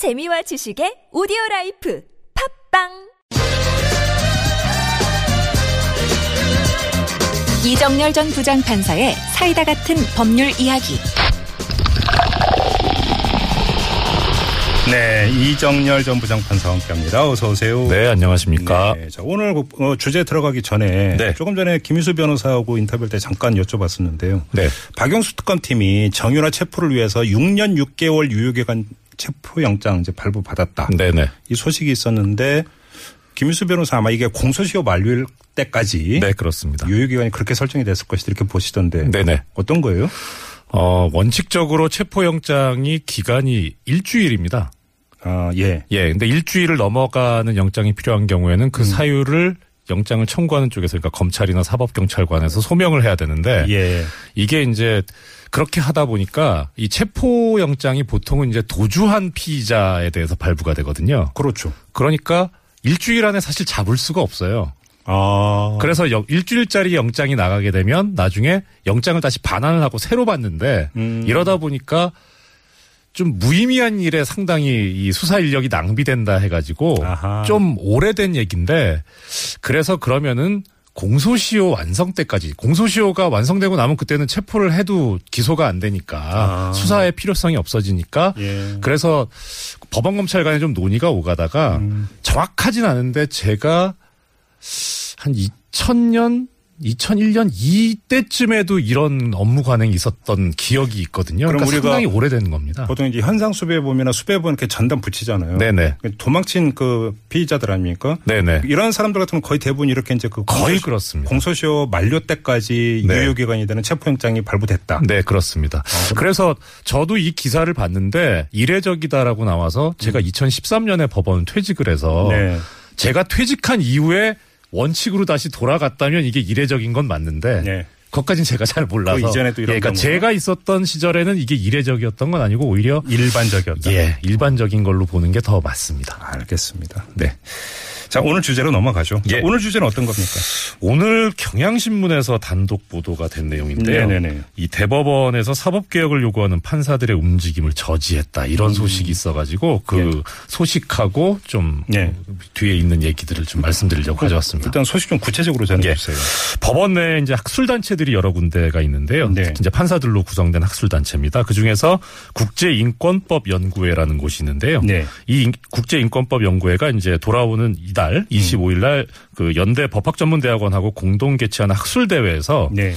재미와 지식의 오디오 라이프 팟빵 이정열 전 부장판사의 사이다 같은 법률 이야기. 네, 이정열 전 부장판사와 함께합니다. 어서 오세요. 네, 안녕하십니까. 네, 자, 오늘 어, 주제 들어가기 전에 네. 조금 전에 김희수 변호사하고 인터뷰 때 잠깐 여쭤봤었는데요. 네. 박영수 특검팀이 정유라 체포를 위해서 6년 6개월 유효기간 체포영장 이제 발부받았다. 네네. 이 소식이 있었는데 김희수 변호사 아마 이게 공소시효 만료일 때까지 네, 그렇습니다. 유효기간이 그렇게 설정이 됐을 것이다 이렇게 보시던데 네네. 어떤 거예요? 어, 원칙적으로 체포영장이 기간이 일주일입니다. 아, 예. 예. 근데 일주일을 넘어가는 영장이 필요한 경우에는 음. 그 사유를 영장을 청구하는 쪽에서 그러니까 검찰이나 사법경찰관에서 소명을 해야 되는데 예. 이게 이제 그렇게 하다 보니까 이 체포 영장이 보통은 이제 도주한 피의자에 대해서 발부가 되거든요. 그렇죠. 그러니까 일주일 안에 사실 잡을 수가 없어요. 아. 그래서 영- 일주일짜리 영장이 나가게 되면 나중에 영장을 다시 반환을 하고 새로 받는데 음. 이러다 보니까 좀 무의미한 일에 상당히 이 수사 인력이 낭비된다 해가지고 아하. 좀 오래된 얘기인데 그래서 그러면은 공소시효 완성 때까지 공소시효가 완성되고 나면 그때는 체포를 해도 기소가 안 되니까 아. 수사의 필요성이 없어지니까 예. 그래서 법원 검찰 간에 좀 논의가 오가다가 음. 정확하진 않은데 제가 한 2000년 2001년 이때쯤에도 이런 업무 관행이 있었던 기억이 있거든요. 그럼 그러니까 우리가 상당히 오래된 겁니다. 보통 이제 현상 수배범이나 수배범 이렇게 전담 붙이잖아요. 네네. 도망친 그 피의자들 아닙니까? 네네. 이런 사람들 같으면 거의 대부분 이렇게 이제 그 거의 공소시- 그렇습니다. 공소시효 만료 때까지 네. 유효 기간이 되는 체포영장이 발부됐다. 네, 그렇습니다. 그래서 저도 이 기사를 봤는데 이례적이다라고 나와서 제가 2013년에 법원 퇴직을 해서 음. 네. 제가 퇴직한 이후에 원칙으로 다시 돌아갔다면 이게 이례적인 건 맞는데 네. 그것까지는 제가 잘 몰라서 그 이전에도 이런 예, 그러니까? 제가 있었던 시절에는 이게 이례적이었던 건 아니고 오히려 일반적이었다. 예 일반적인 걸로 보는 게 더 맞습니다. 알겠습니다. 네. 자, 오늘 주제로 넘어가죠. 자, 예. 오늘 주제는 어떤 겁니까? 오늘 경향신문에서 단독 보도가 된 내용인데요. 네네네. 이 대법원에서 사법개혁을 요구하는 판사들의 움직임을 저지했다 이런 소식이 있어가지고 그 음. 예. 소식하고 좀 네. 뒤에 있는 얘기들을 좀 말씀드리려고 가져왔습니다. 일단 소식 좀 구체적으로 전해 예. 주세요. 법원 내에 이제 학술단체들이 여러 군데가 있는데요. 네. 이제 판사들로 구성된 학술단체입니다. 그 중에서 국제인권법 연구회라는 곳이 있는데요. 네. 이 인- 국제인권법 연구회가 이제 돌아오는 이달 25일 날그 연대 법학전문대학원하고 공동 개최한 학술 대회에서 네.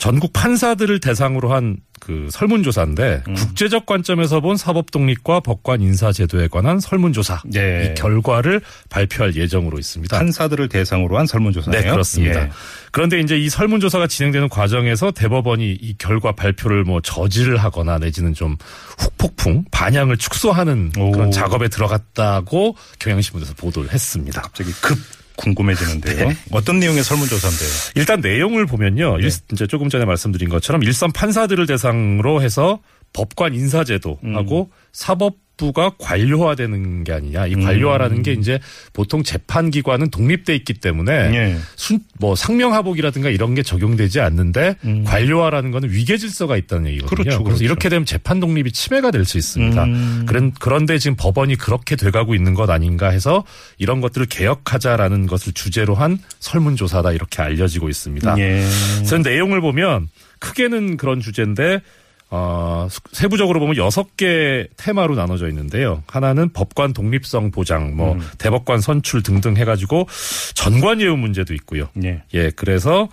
전국 판사들을 대상으로 한 그 설문조사인데 음. 국제적 관점에서 본 사법 독립과 법관 인사 제도에 관한 설문조사 네. 이 결과를 발표할 예정으로 있습니다. 판사들을 대상으로 한 설문조사네요. 네, 그렇습니다. 예. 그런데 이제 이 설문조사가 진행되는 과정에서 대법원이 이 결과 발표를 뭐 저지를 하거나 내지는 좀 후폭풍, 반향을 축소하는 오. 그런 작업에 들어갔다고 경향신문에서 보도를 했습니다. 갑자기 급 궁금해지는데요. 네. 어떤 내용의 설문조사인데요? 일단 내용을 보면요. 네. 일- 이제 조금 전에 말씀드린 것처럼 일선 판사들을 대상으로 해서 법관 인사제도하고 음. 사법 부가 관료화되는 게 아니냐. 이 관료화라는 게 이제 보통 재판기관은 독립돼 있기 때문에 예. 순, 뭐 상명하복이라든가 이런 게 적용되지 않는데 관료화라는 거는 위계 질서가 있다는 얘기거든요. 음. 그렇죠, 래서 그렇죠. 이렇게 되면 재판 독립이 침해가 될 수 있습니다. 음. 그런 그런데 지금 법원이 그렇게 돼가고 있는 것 아닌가 해서 이런 것들을 개혁하자라는 것을 주제로 한 설문조사다 이렇게 알려지고 있습니다. 예. 그래서 내용을 보면 크게는 그런 주제인데 어, 수- 세부적으로 보면 여섯 개 테마로 나눠져 있는데요. 하나는 법관 독립성 보장, 뭐 음. 대법관 선출 등등 해가지고 전관 예우 문제도 있고요. 예. 예, 그래서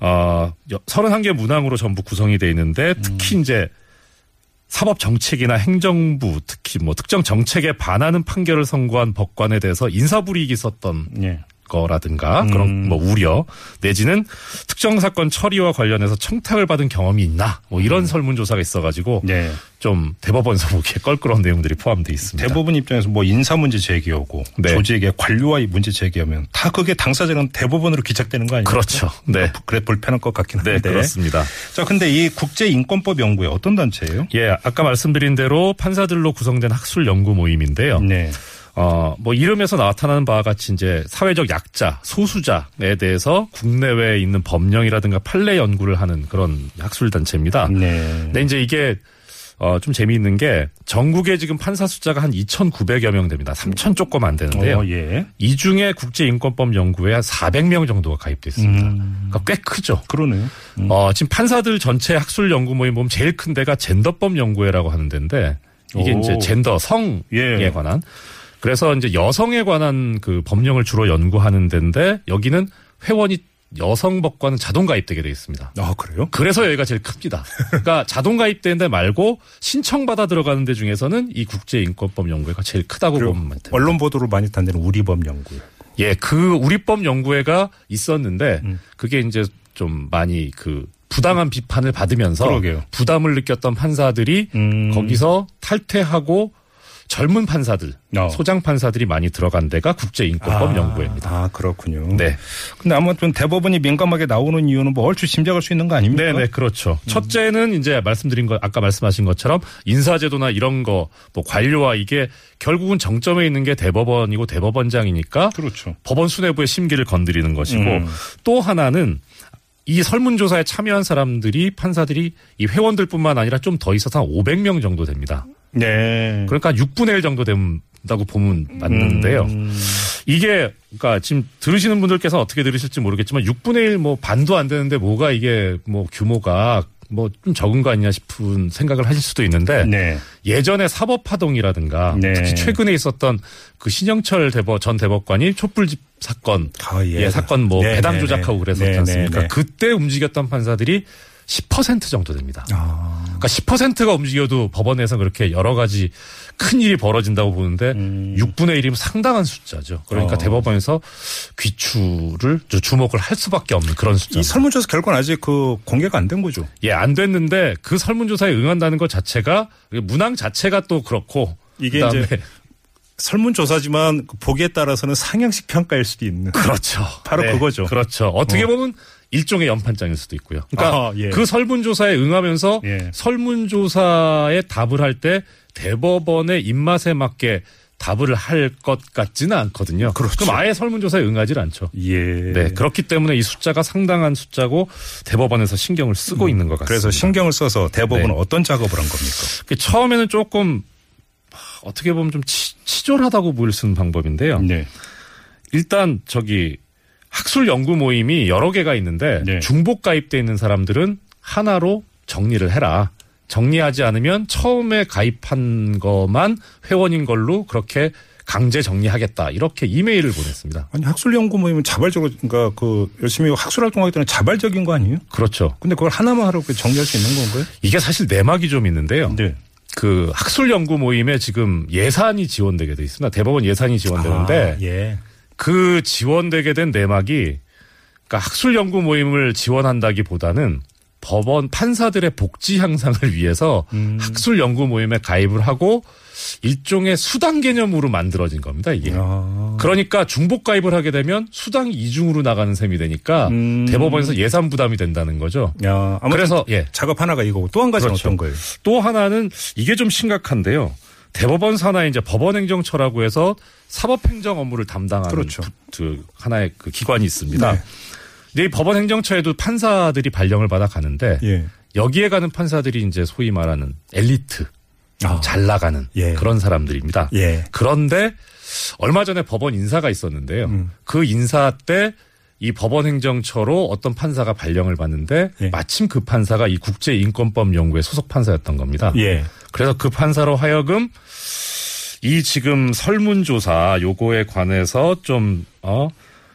어 31개 문항으로 전부 구성이 돼 있는데 특히 음. 이제 사법 정책이나 행정부 특히 뭐 특정 정책에 반하는 판결을 선고한 법관에 대해서 인사불이익이 있었던 예. 거라든가 음. 그런 뭐 우려 내지는 특정 사건 처리와 관련해서 청탁을 받은 경험이 있나 뭐 이런 설문조사가 있어가지고 네. 좀 대법원서 보기에 껄끄러운 내용들이 포함되어 있습니다. 대부분 입장에서 뭐 인사 문제 제기하고 네. 조직의 관료와 문제 제기하면 다 그게 당사자는 대법원으로 기착되는 거 아니에요? 그렇죠. 네. 그래 불편한 것 같긴 네, 한데. 그렇습니다. 자, 근데 이 국제인권법 연구회 어떤 단체예요? 예, 아까 말씀드린 대로 판사들로 구성된 학술 연구 모임인데요. 네. 어, 뭐 이름에서 나타나는 바와 같이 이제 사회적 약자, 소수자에 대해서 국내외에 있는 법령이라든가 판례 연구를 하는 그런 학술 단체입니다. 네. 근데 이제 이게 어, 좀 재미있는 게 전국에 지금 판사 숫자가 한 2,900여 명 됩니다. 3,000 조금 안 되는데요. 어, 예. 이 중에 국제인권법 연구회에 한 400명 정도가 가입돼 있습니다. 음. 그러니까 꽤 크죠. 그러네요. 음. 어, 지금 판사들 전체 학술 연구 모임 보면 제일 큰 데가 젠더법 연구회라고 하는 데인데 이게 오. 이제 젠더 성에 예. 관한 그래서 이제 여성에 관한 그 법령을 주로 연구하는 데인데 여기는 회원이 여성 법관은 자동 가입되게 돼 있습니다. 아, 그래요? 그래서 여기가 제일 큽니다. 그러니까 자동 가입되는 데 말고 신청 받아 들어가는 데 중에서는 이 국제인권법 연구회가 제일 크다고 보면 됩니다. 언론 보도로 많이 탄 데는 우리법 연구요. 예, 그 우리법 연구회가 있었는데 음. 그게 이제 좀 많이 그 부당한 비판을 받으면서 그러게요. 부담을 느꼈던 판사들이 음. 거기서 탈퇴하고 젊은 판사들, 어. 소장 판사들이 많이 들어간 데가 국제인권법 연구회입니다. 아, 그렇군요. 네. 근데 아무튼 대법원이 민감하게 나오는 이유는 뭐 얼추 짐작할 수 있는 거 아닙니까? 네, 네, 그렇죠. 음. 첫째는 이제 말씀드린 거, 아까 말씀하신 것처럼 인사제도나 이런 거, 뭐 관료와 이게 결국은 정점에 있는 게 대법원이고 대법원장이니까 그렇죠. 법원 수뇌부의 심기를 건드리는 것이고 음. 또 하나는 이 설문조사에 참여한 사람들이 판사들이 이 회원들뿐만 아니라 좀 더 있어서 한 500명 정도 됩니다. 네. 그러니까 6분의 1 정도 된다고 보면 맞는데요. 음. 이게 그러니까 지금 들으시는 분들께서 어떻게 들으실지 모르겠지만 6분의 1 뭐 반도 안 되는데 뭐가 이게 뭐 규모가 뭐 좀 적은 거 아니냐 싶은 생각을 하실 수도 있는데 네. 예전에 사법파동이라든가 네. 특히 최근에 있었던 그 신영철 대법 전 대법관이 촛불집 사건 아, 예. 예, 사건 뭐 네, 배당 네, 조작하고 네. 그랬었지 네, 않습니까? 네, 네. 그때 움직였던 판사들이 10% 정도 됩니다. 아. 그러니까 10%가 움직여도 법원에서 그렇게 여러 가지 큰 일이 벌어진다고 보는데 음. 6분의 1이면 상당한 숫자죠. 그러니까 어. 대법원에서 귀추를 주목을 할 수밖에 없는 그런 이 숫자. 설문조사 결과는 아직 그 공개가 안 된 거죠. 예, 안 됐는데 그 설문조사에 응한다는 것 자체가 문항 자체가 또 그렇고 이게 이제 설문조사지만 그 보기에 따라서는 상향식 평가일 수도 있는. 그렇죠. 바로 그거죠. 그렇죠. 어떻게 어. 보면 일종의 연판장일 수도 있고요. 그러니까 아, 예. 그 설문조사에 응하면서 예. 설문조사에 답을 할 때 대법원의 입맛에 맞게 답을 할 것 같지는 않거든요. 그렇죠. 럼 아예 설문조사에 응하질 않죠. 예. 네. 그렇기 때문에 이 숫자가 상당한 숫자고 대법원에서 신경을 쓰고 있는 것 같습니다. 음. 그래서 신경을 써서 대법원은 네. 어떤 작업을 한 겁니까? 그 처음에는 조금 어떻게 보면 좀 치, 치졸하다고 보일 수 있는 방법인데요. 네. 일단 저기 학술 연구 모임이 여러 개가 있는데 네. 중복 가입돼 있는 사람들은 하나로 정리를 해라. 정리하지 않으면 처음에 가입한 것만 회원인 걸로 그렇게 강제 정리하겠다. 이렇게 이메일을 보냈습니다. 아니 학술 연구 모임은 자발적으로 그러니까 그 열심히 학술 활동하기 때문에 자발적인 거 아니에요? 그렇죠. 근데 그걸 하나만 하라고 정리할 수 있는 건가요? 이게 사실 내막이 좀 있는데요. 네. 그 학술 연구 모임에 지금 예산이 지원되게 돼 있습니다. 대법원 예산이 지원되는데 아, 예. 그 지원되게 된 내막이 그러니까 학술 연구 모임을 지원한다기보다는 법원 판사들의 복지 향상을 위해서 음. 학술 연구 모임에 가입을 하고 일종의 수당 개념으로 만들어진 겁니다, 이게. 아. 그러니까 중복 가입을 하게 되면 수당이 이중으로 나가는 셈이 되니까 음. 대법원에서 예산 부담이 된다는 거죠. 야, 그래서 예. 작업 하나가 이거고 또 한 가지는 그렇죠. 어떤 거예요? 또 하나는 이게 좀 심각한데요. 대법원 산하에 이제 법원행정처라고 해서 사법행정 업무를 담당하는 그렇죠. 부- 그 하나의 그 기관이 있습니다. 네. 근데 이 법원행정처에도 판사들이 발령을 받아 가는데 예. 여기에 가는 판사들이 이제 소위 말하는 엘리트, 아. 잘 나가는 예. 그런 사람들입니다. 예. 그런데 얼마 전에 법원 인사가 있었는데요. 음. 그 인사 때 이 법원 행정처로 어떤 판사가 발령을 받는데 예. 마침 그 판사가 이 국제인권법 연구회 소속 판사였던 겁니다. 예. 그래서 그 판사로 하여금 이 지금 설문조사 요거에 관해서 좀, 어,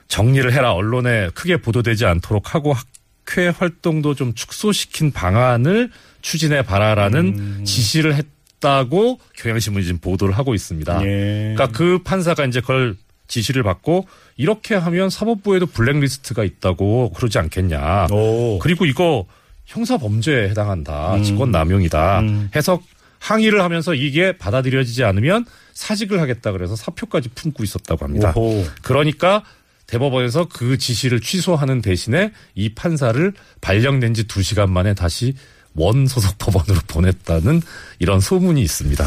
정리를 해라. 언론에 크게 보도되지 않도록 하고 학회 활동도 좀 축소시킨 방안을 추진해 봐라라는 음. 지시를 했다고 경향신문이 지금 보도를 하고 있습니다. 예. 그러니까 그 판사가 이제 그걸 지시를 받고 이렇게 하면 사법부에도 블랙리스트가 있다고 그러지 않겠냐. 오. 그리고 이거 형사 범죄에 해당한다. 음. 직권 남용이다. 음. 해서 항의를 하면서 이게 받아들여지지 않으면 사직을 하겠다 그래서 사표까지 품고 있었다고 합니다. 오호. 그러니까 대법원에서 그 지시를 취소하는 대신에 이 판사를 발령된 지 2시간 만에 다시 원소속 법원으로 보냈다는 이런 소문이 있습니다.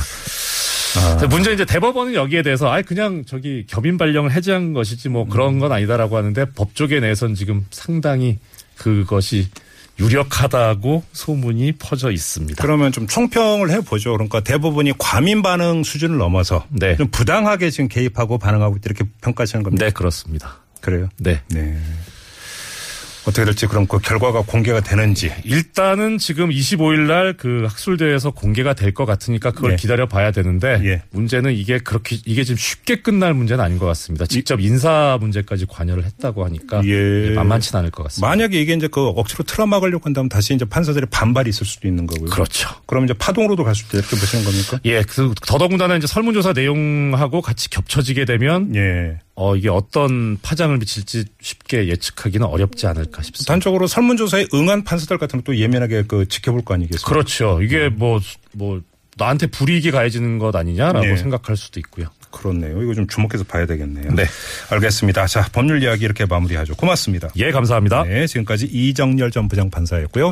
아. 문제 이제 대법원은 여기에 대해서 아예 그냥 저기 겸임 발령을 해제한 것이지 뭐 그런 건 아니다라고 하는데 법조계 내에선 지금 상당히 그것이 유력하다고 소문이 퍼져 있습니다. 그러면 좀 총평을 해보죠. 그러니까 대부분이 과민 반응 수준을 넘어서 네. 좀 부당하게 지금 개입하고 반응하고 이렇게 평가하시는 겁니다. 네, 그렇습니다. 그래요? 네. 네. 어떻게 될지 그럼 그 결과가 공개가 되는지. 일단은 지금 25일 날 그 학술대에서 공개가 될 것 같으니까 그걸 예. 기다려 봐야 되는데 예. 문제는 이게 그렇게 이게 지금 쉽게 끝날 문제는 아닌 것 같습니다. 직접 인사 문제까지 관여를 했다고 하니까 예. 만만치는 않을 것 같습니다. 만약에 이게 이제 그 억지로 틀어 막으려고 한다면 다시 이제 판사들의 반발이 있을 수도 있는 거고요. 그렇죠. 그럼 이제 파동으로도 갈 수도 이렇게 보시는 겁니까? 예, 그 더더군다나 이제 설문조사 내용하고 같이 겹쳐지게 되면 예. 어 이게 어떤 파장을 미칠지 쉽게 예측하기는 어렵지 않을까 싶습니다. 단적으로 설문조사에 응한 판사들 같은 것도 예민하게 그 지켜볼 거 아니겠습니까? 그렇죠. 이게 뭐 뭐 나한테 불이익이 가해지는 것 아니냐라고 예. 생각할 수도 있고요. 그렇네요. 이거 좀 주목해서 봐야 되겠네요. 네. 알겠습니다. 자, 법률 이야기 이렇게 마무리하죠. 고맙습니다. 예, 감사합니다. 네, 지금까지 이정열 전 부장판사였고요.